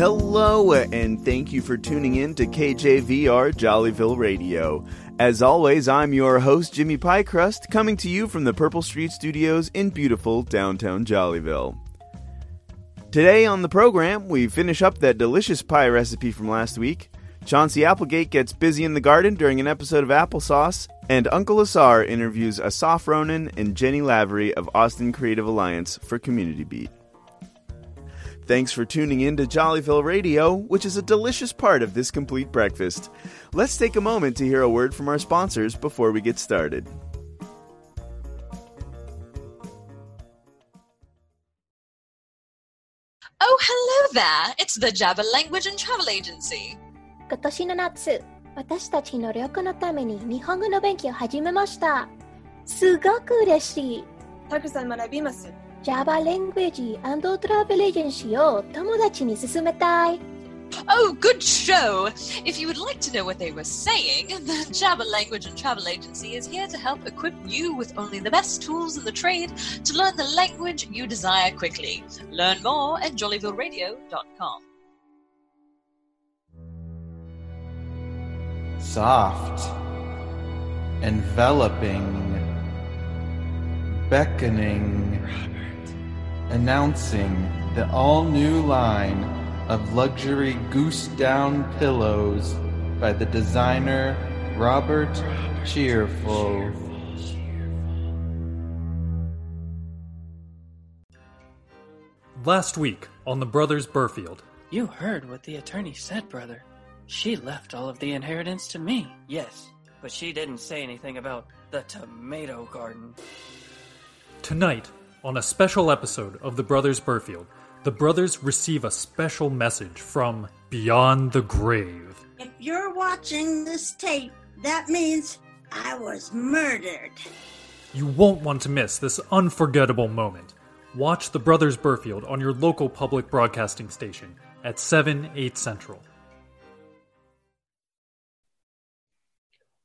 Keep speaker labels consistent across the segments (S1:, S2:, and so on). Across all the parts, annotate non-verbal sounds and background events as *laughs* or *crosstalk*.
S1: Hello, uh, and thank you for tuning in to KJVR Jollyville Radio. As always, I'm your host, Jimmy Pykrust, coming to you from the Purple Street Studios in beautiful downtown Jollyville. Today on the program, we finish up that delicious pie recipe from last week. Chauncy Applegate gets busy in the garden during an episode of Applesauce, and Uncle Asar interviews Asaf Ronen and Jenny Lavery of Austin Creative Alliance for Community Beat. Thanks for tuning in to Jollyville Radio, which is a delicious part of this complete breakfast. Let's take a moment to hear a word from our sponsors before we get started.
S2: Oh, hello there. It's the Jabba Language and Travel Agency.
S3: 今年の夏、私たちの旅行のために日本語の勉強を始めました。すごく嬉しい。
S4: たくさん学びます。
S3: Java Language and Travel Agency を友達に勧めたい。
S2: Oh, good show. If you would like to know what they were saying, *laughs* the Jabba Language and Travel Agency is here to help equip you with only the best tools in the trade to learn the language you desire quickly. Learn more at jollyvilleradio.com.
S5: soft, enveloping, beckoning, announcing the all new line of luxury goose down pillows by the designer Robert Cheerful.
S6: Last week on the Brothers Burfield,
S7: You heard what the attorney said, brother. She left all of the inheritance to me. Yes, but she didn't say anything about the tomato garden.
S6: tonight, on a special episode of the Brothers Burfield, the brothers receive a special message from Beyond the Grave.
S8: If you're watching this tape, that means I was murdered.
S6: You won't want to miss this unforgettable moment. Watch the Brothers Burfield on your local public broadcasting station at 7, 8 Central.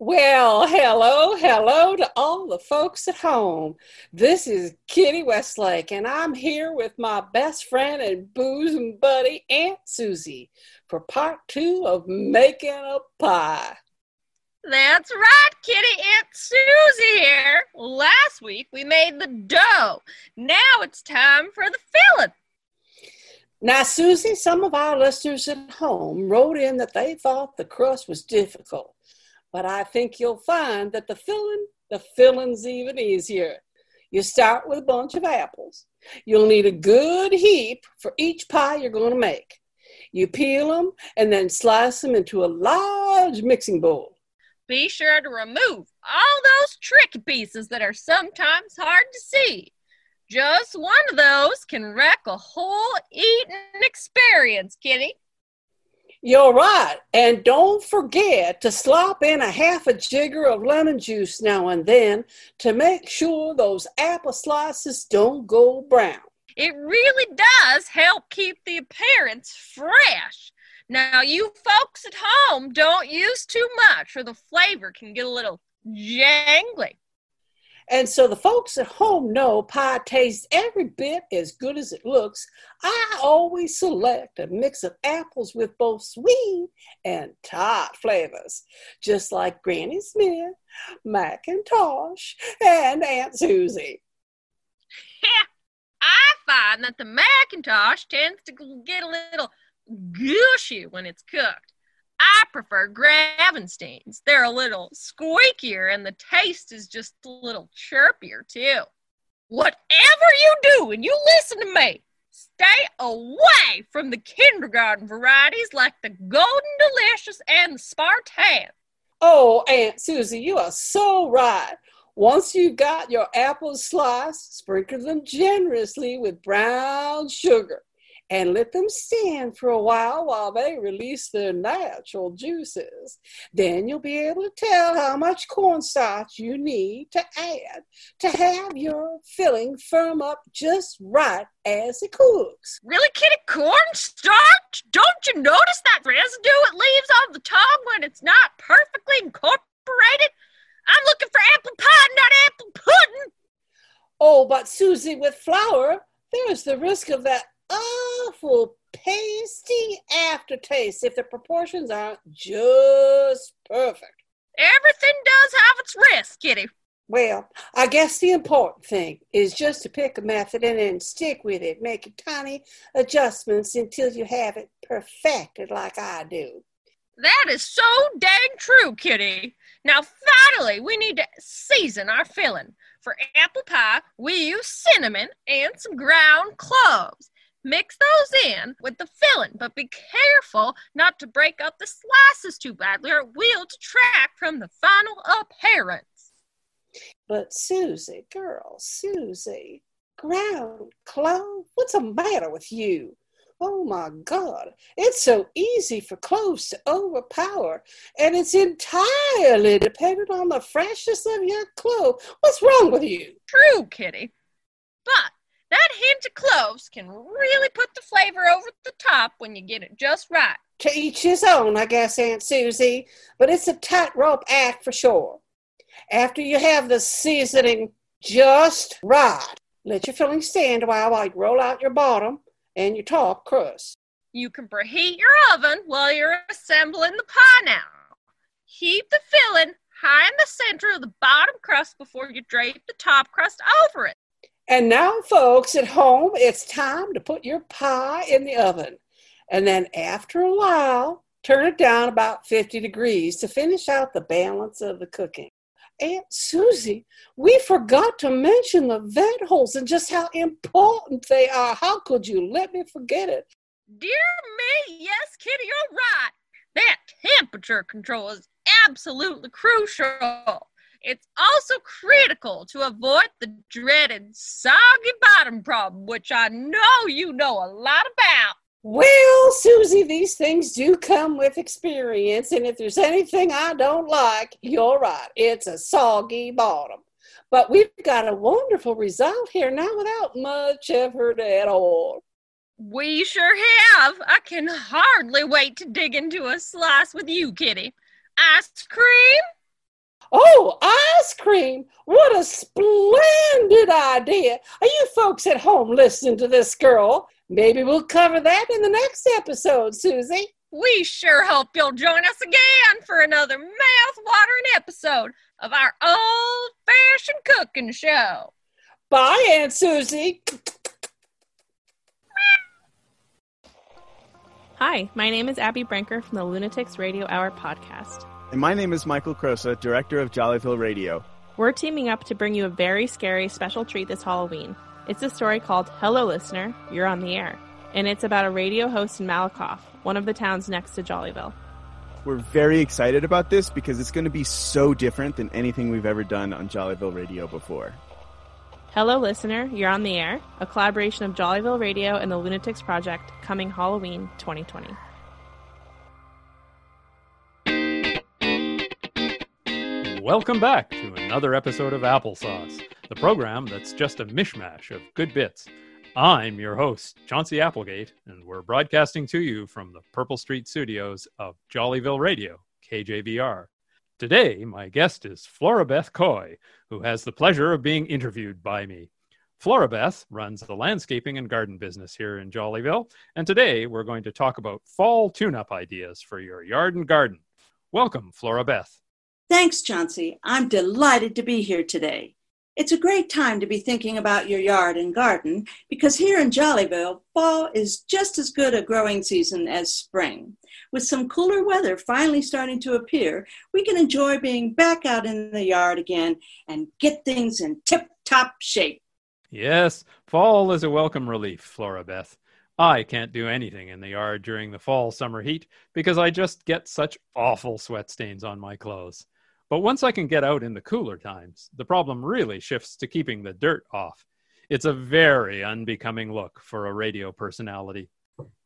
S9: Well, hello, hello to all the folks at home. This is Kitty Westlake, and I'm here with my best friend and boozing buddy, Aunt Suzy, for part two of making a pie.
S10: That's right, Kitty. Aunt Suzy here. Last week we made the dough. Now it's time for the filling.
S9: Now, Suzy, some of our listeners at home wrote in that they thought the crust was difficult, but I think you'll find that the filling, the filling's even easier. You start with a bunch of apples. You'll need a good heap for each pie you're going to make. You peel them and then slice them into a large mixing bowl.
S10: Be sure to remove all those tricky pieces that are sometimes hard to see. Just one of those can wreck a whole eating experience, Kitty.
S9: You're right. And don't forget to slop in a half a jigger of lemon juice now and then to make sure those apple slices don't go brown.
S10: It really does help keep the appearance fresh. Now, you folks at home don't use too much, or the flavor can get a little jangly.
S9: And so the folks at home know pie tastes every bit as good as it looks. I always select a mix of apples with both sweet and tart flavors, just like Granny Smith, McIntosh, and Aunt Suzy. *laughs*
S10: I find that the McIntosh tends to get a little gushy when it's cooked. Prefer Gravensteins. They're a little squeakier and the taste is just a little chirpier too. Whatever you do and you listen to me, stay away from the kindergarten varieties like the Golden Delicious and the Spartan.
S9: Oh, Aunt Suzy, you are so right. Once you've got your apples sliced, sprinkle them generously with brown sugar and let them stand for a while while they release their natural juices. Then you'll be able to tell how much cornstarch you need to add to have your filling firm up just right as it cooks.
S10: Really, Kitty? Cornstarch? Don't you notice that residue it leaves on the tongue when it's not perfectly incorporated? I'm looking for apple pie, not apple pudding.
S9: Oh, but Suzy, with flour, there's the risk of that awful pasty aftertaste if the proportions aren't just perfect.
S10: Everything does have its risk, Kitty.
S9: Well, I guess the important thing is just to pick a method and then stick with it, making tiny adjustments until you have it perfected like I do.
S10: That is so dang true, Kitty. Now, finally, we need to season our filling. For apple pie, we use cinnamon and some ground cloves. Mix those in with the filling, but be careful not to break up the slices too badly or it will detract from the final appearance.
S9: But Suzy, girl, Suzy, ground clove, what's the matter with you? Oh my God, it's so easy for cloves to overpower, and it's entirely dependent on the freshness of your clove. What's wrong with you?
S10: True, Kitty. But that hint of cloves can really put the flavor over the top when you get it just right.
S9: To each his own, I guess, Aunt Suzy, but it's a tightrope act for sure. After you have the seasoning just right, let your filling stand while I roll out your bottom and your top crust.
S10: You can preheat your oven while you're assembling the pie now. Heat the filling high in the center of the bottom crust before you drape the top crust over it.
S9: And now, folks at home, it's time to put your pie in the oven. And then, after a while, turn it down about 50 degrees to finish out the balance of the cooking. Aunt Suzy, we forgot to mention the vent holes and just how important they are. How could you let me forget it?
S10: Dear me, yes, Kitty, you're right. That temperature control is absolutely crucial. It's also critical to avoid the dreaded soggy bottom problem, which I know you know a lot about.
S9: Well, Suzy, these things do come with experience, and if there's anything I don't like, you're right. It's a soggy bottom. But we've got a wonderful result here now without much effort at all.
S10: We sure have. I can hardly wait to dig into a slice with you, Kitty. Ice cream?
S9: Oh, ice cream! What a splendid idea! Are you folks at home listening to this girl? Maybe we'll cover that in the next episode, Suzy.
S10: We sure hope you'll join us again for another mouth-watering episode of our old-fashioned cooking show.
S9: Bye, Aunt Suzy.
S4: Hi, my name is Abby Brinker from the Lunatics Radio Hour podcast.
S1: And my name is Michael Crosa, director of Jollyville Radio.
S4: We're teaming up to bring you a very scary special treat this Halloween. It's a story called Hello Listener, You're on the Air, and it's about a radio host in Malakoff, one of the towns next to Jollyville.
S1: We're very excited about this because it's going to be so different than anything we've ever done on Jollyville Radio before.
S4: Hello Listener, You're on the Air, a collaboration of Jollyville Radio and the Lunatics Project, coming Halloween 2020.
S6: Welcome back to another episode of Applesauce, the program that's just a mishmash of good bits. I'm your host, Chauncy Applegate, and we're broadcasting to you from the Purple Street studios of Jollyville Radio, KJVR. Today, my guest is Flora-Beth Coy, who has the pleasure of being interviewed by me. Flora-Beth runs the landscaping and garden business here in Jollyville, and today we're going to talk about fall tune up ideas for your yard and garden. Welcome, Flora-Beth.
S8: Thanks, Chauncy. I'm delighted to be here today. It's a great time to be thinking about your yard and garden because here in Jollyville, fall is just as good a growing season as spring. With some cooler weather finally starting to appear, we can enjoy being back out in the yard again and get things in tip top shape.
S6: Yes, fall is a welcome relief, Flora-Beth. I can't do anything in the yard during the fall summer heat because I just get such awful sweat stains on my clothes. But once I can get out in the cooler times, the problem really shifts to keeping the dirt off. It's a very unbecoming look for a radio personality.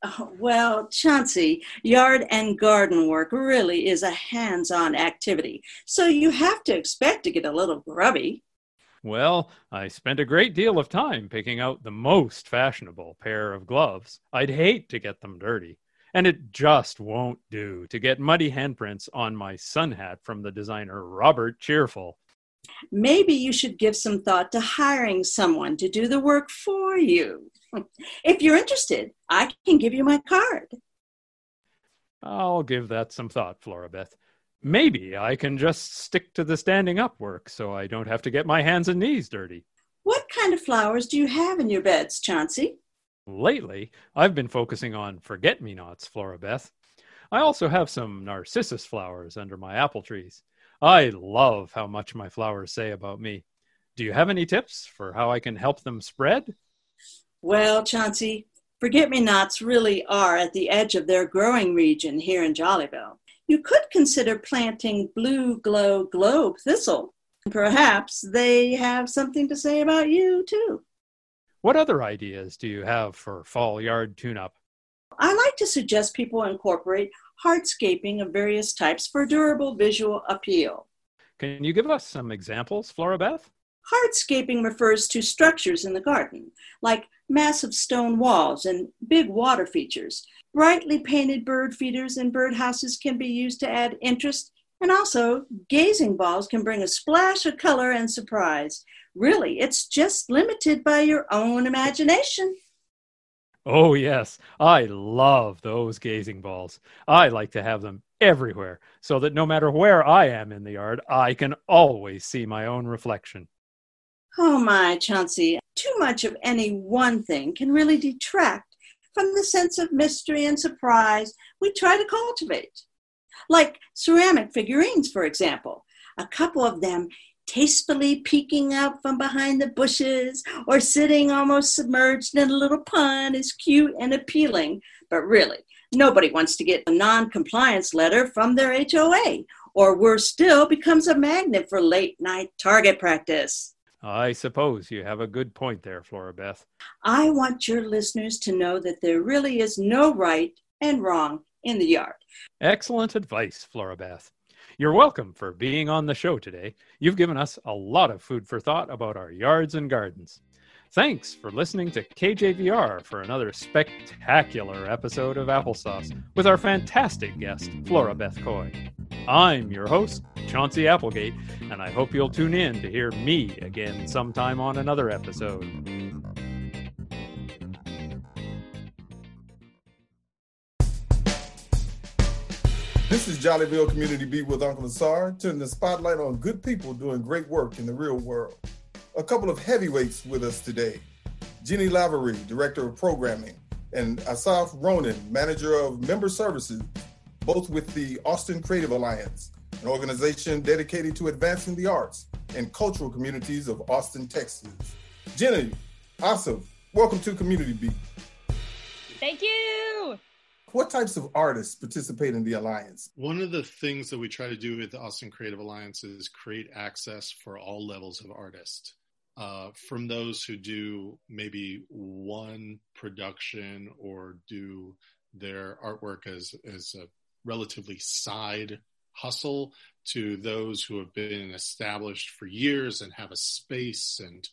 S8: Oh, well, Chauncy, yard and garden work really is a hands on activity, so you have to expect to get a little grubby.
S6: Well, I spent a great deal of time picking out the most fashionable pair of gloves. I'd hate to get them dirty. And it just won't do to get muddy handprints on my sun hat from the designer Robert Cheerful.
S8: Maybe you should give some thought to hiring someone to do the work for you. *laughs* If you're interested, I can give you my card.
S6: I'll give that some thought, Flora-Beth. Maybe I can just stick to the standing up work so I don't have to get my hands and knees dirty.
S8: What kind of flowers do you have in your beds, Chauncy?
S6: Lately, I've been focusing on forget me nots, Flora-Beth. I also have some narcissus flowers under my apple trees. I love how much my flowers say about me. Do you have any tips for how I can help them spread?
S8: Well, Chauncy, forget me nots really are at the edge of their growing region here in Jollyville. You could consider planting blue glow globe thistle. Perhaps they have something to say about you, too.
S6: What other ideas do you have for fall yard tune up?
S8: I like to suggest people incorporate hardscaping of various types for durable visual appeal.
S6: Can you give us some examples, Flora-Beth?
S8: Hardscaping refers to structures in the garden, like massive stone walls and big water features. Brightly painted bird feeders and birdhouses can be used to add interest, and also gazing balls can bring a splash of color and surprise. Really, it's just limited by your own imagination.
S6: Oh, yes. I love those gazing balls. I like to have them everywhere so that no matter where I am in the yard, I can always see my own reflection.
S8: Oh, my, Chauncy, too much of any one thing can really detract from the sense of mystery and surprise we try to cultivate. Like ceramic figurines, for example. A couple of them tastefully peeking out from behind the bushes or sitting almost submerged in a little pond is cute and appealing. But really, nobody wants to get a non compliance letter from their HOA, or worse still, becomes a magnet for late night target practice.
S6: I suppose you have a good point there, Flora-Beth.
S8: I want your listeners to know that there really is no right and wrong in the yard.
S6: Excellent advice, Flora-Beth. You're welcome for being on the show today. You've given us a lot of food for thought about our yards and gardens. Thanks for listening to KJVR for another spectacular episode of Applesauce with our fantastic guest, Flora-Beth Coy. I'm your host, Chauncy Applegate, and I hope you'll tune in to hear me again sometime on another episode.
S11: This is Jollyville Community Beat with Uncle Asar, turning the spotlight on good people doing great work in the real world. A couple of heavyweights with us today. Jenny Lavery, Director of Programming, and Asaf Ronen, Manager of Member Services, both with the Austin Creative Alliance, an organization dedicated to advancing the arts and cultural communities of Austin, Texas. Jenny, Asaf, welcome to Community Beat.
S12: Thank you.
S11: What types of artists participate in the Alliance?
S13: One of the things that we try to do with the Austin Creative Alliance is create access for all levels of artists. Uh, from those who do maybe one production or do their artwork as, as a relatively side hustle to those who have been established for years and have a space and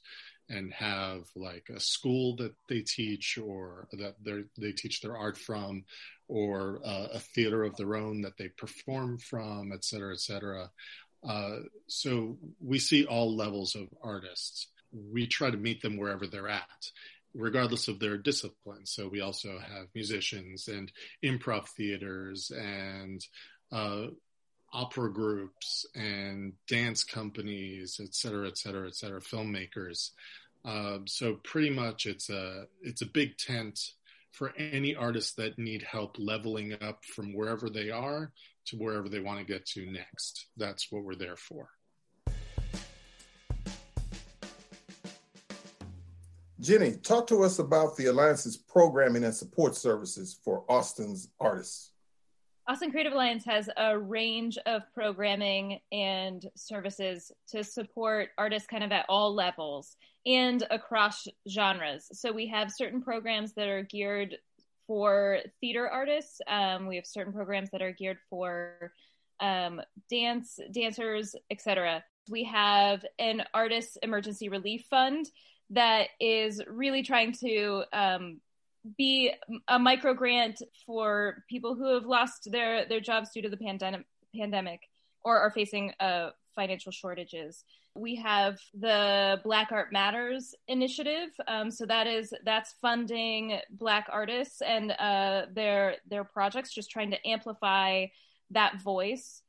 S13: and have like a school that they teach or that they teach their art from or uh, a theater of their own that they perform from et cetera et cetera. Uh, so we see all levels of artists. We try to meet them wherever they're at regardless of their discipline. So we also have musicians and improv theaters and uh, opera groups and dance companies, et cetera, et cetera, et cetera, filmmakers. Uh, so pretty much it's a it's a big tent for any artists that need help leveling up from wherever they are to wherever they want to get to next. That's what we're there for.
S11: Jenny, talk to us about the Alliance's programming and support services for Austin's artists.
S12: Austin Creative Alliance has a range of programming and services to support artists kind of at all levels and across genres. So we have certain programs that are geared for theater artists. Um, we have certain programs that are geared for um, dance, dancers, etc. We have an artist emergency relief fund that is really trying to um, be a micro grant for people who have lost their their jobs due to the pandemic pandemic or are facing a financial shortages. We have the Black Art Matters initiative. Um, so that is that's funding Black artists and uh, their their projects, just trying to amplify that voice.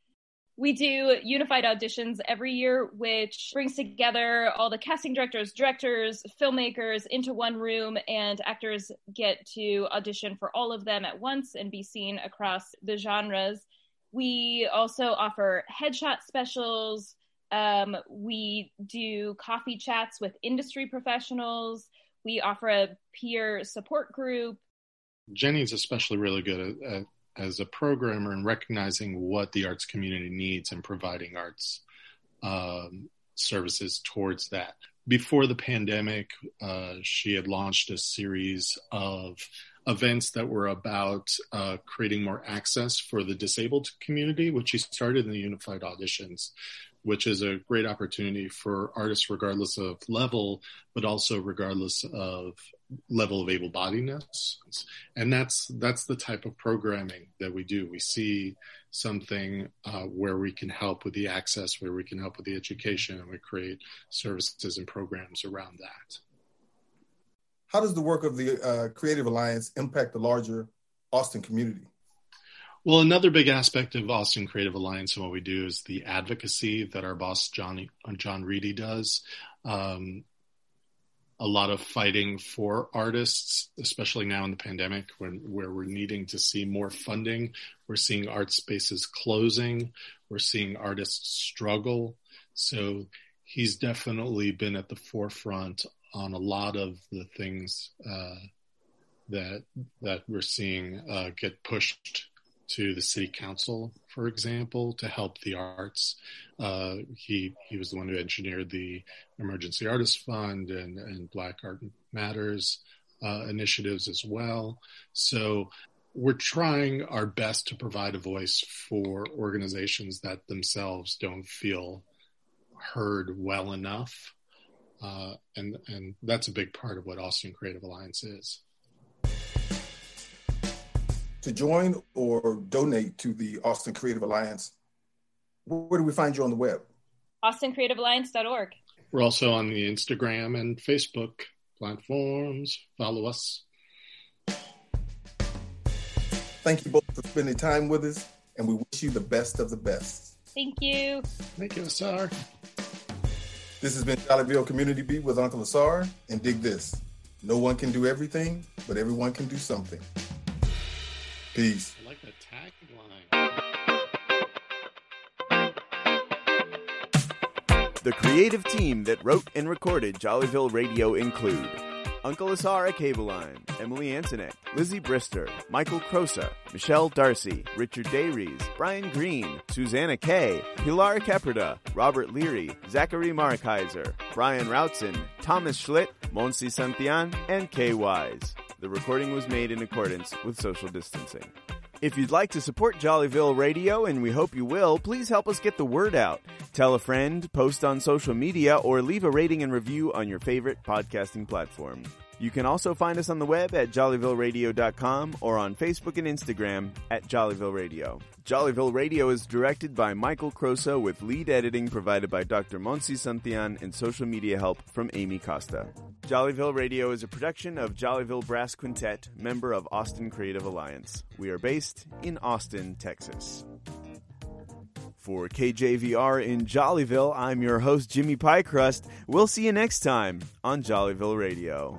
S12: We do unified auditions every year, which brings together all the casting directors, directors, filmmakers into one room, and actors get to audition for all of them at once and be seen across the genres. We also offer headshot specials, um, we do coffee chats with industry professionals. We offer a peer support group.
S13: Jenny's especially really good at, at, as a programmer and recognizing what the arts community needs and providing arts um, services towards that. Before the pandemic, uh, she had launched a series of events that were about uh, creating more access for the disabled community, which she started in the Unified Auditions which is a great opportunity for artists regardless of level, but also regardless of level of able-bodiedness. And that's that's the type of programming that we do. We see something uh, where we can help with the access, where we can help with the education, and we create services and programs around that.
S11: How does the work of the uh, Creative Alliance impact the larger Austin community?
S13: Well, another big aspect of Austin Creative Alliance and what we do is the advocacy that our boss Johnny John Reedy does. Um, a lot of fighting for artists, especially now in the pandemic, when where we're needing to see more funding. We're seeing art spaces closing. We're seeing artists struggle. So he's definitely been at the forefront on a lot of the things uh, that that we're seeing uh, get pushed to the city council, for example, to help the arts. Uh, he he was the one who engineered the Emergency Artist Fund and and Black Art Matters uh, initiatives as well. So we're trying our best to provide a voice for organizations that themselves don't feel heard well enough. Uh, and and that's a big part of what Austin Creative Alliance is
S11: to join or donate to the Austin Creative Alliance, where do we find you on the web?
S12: AustinCreativeAlliance.org.
S13: We're also on the Instagram and Facebook platforms. Follow us.
S11: Thank you both for spending time with us, and we wish you the best of the best.
S12: Thank you.
S13: Thank you, Asar.
S11: This has been Jollyville Community Beat with Uncle Asar, and dig this. No one can do everything, but everyone can do something. Peace.
S13: I like the
S1: tagline. The creative team that wrote and recorded Jollyville Radio include Uncle Asara Cableline, Emily Antonek, Lizzie Brister, Michael Crosa, Michelle Darcy, Richard Dayries, Brian Green, Susanna Kay, Pilar Keprida, Robert Leary, Zachary Markeiser, Brian Routson, Thomas Schlitt, Monsi Santian, and Kay Wise. The recording was made in accordance with social distancing. If you'd like to support Jollyville Radio, and we hope you will, please help us get the word out. Tell a friend, post on social media, or leave a rating and review on your favorite podcasting platform. You can also find us on the web at jollyvilleradio.com or on Facebook and Instagram at Jollyville Radio. Jollyville Radio is directed by Michael Croso with lead editing provided by Dr. Monsi Santian and social media help from Amy Costa. Jollyville Radio is a production of Jollyville Brass Quintet, member of Austin Creative Alliance. We are based in Austin, Texas. For KJVR in Jollyville, I'm your host, Jimmy Pykrust. We'll see you next time on Jollyville Radio.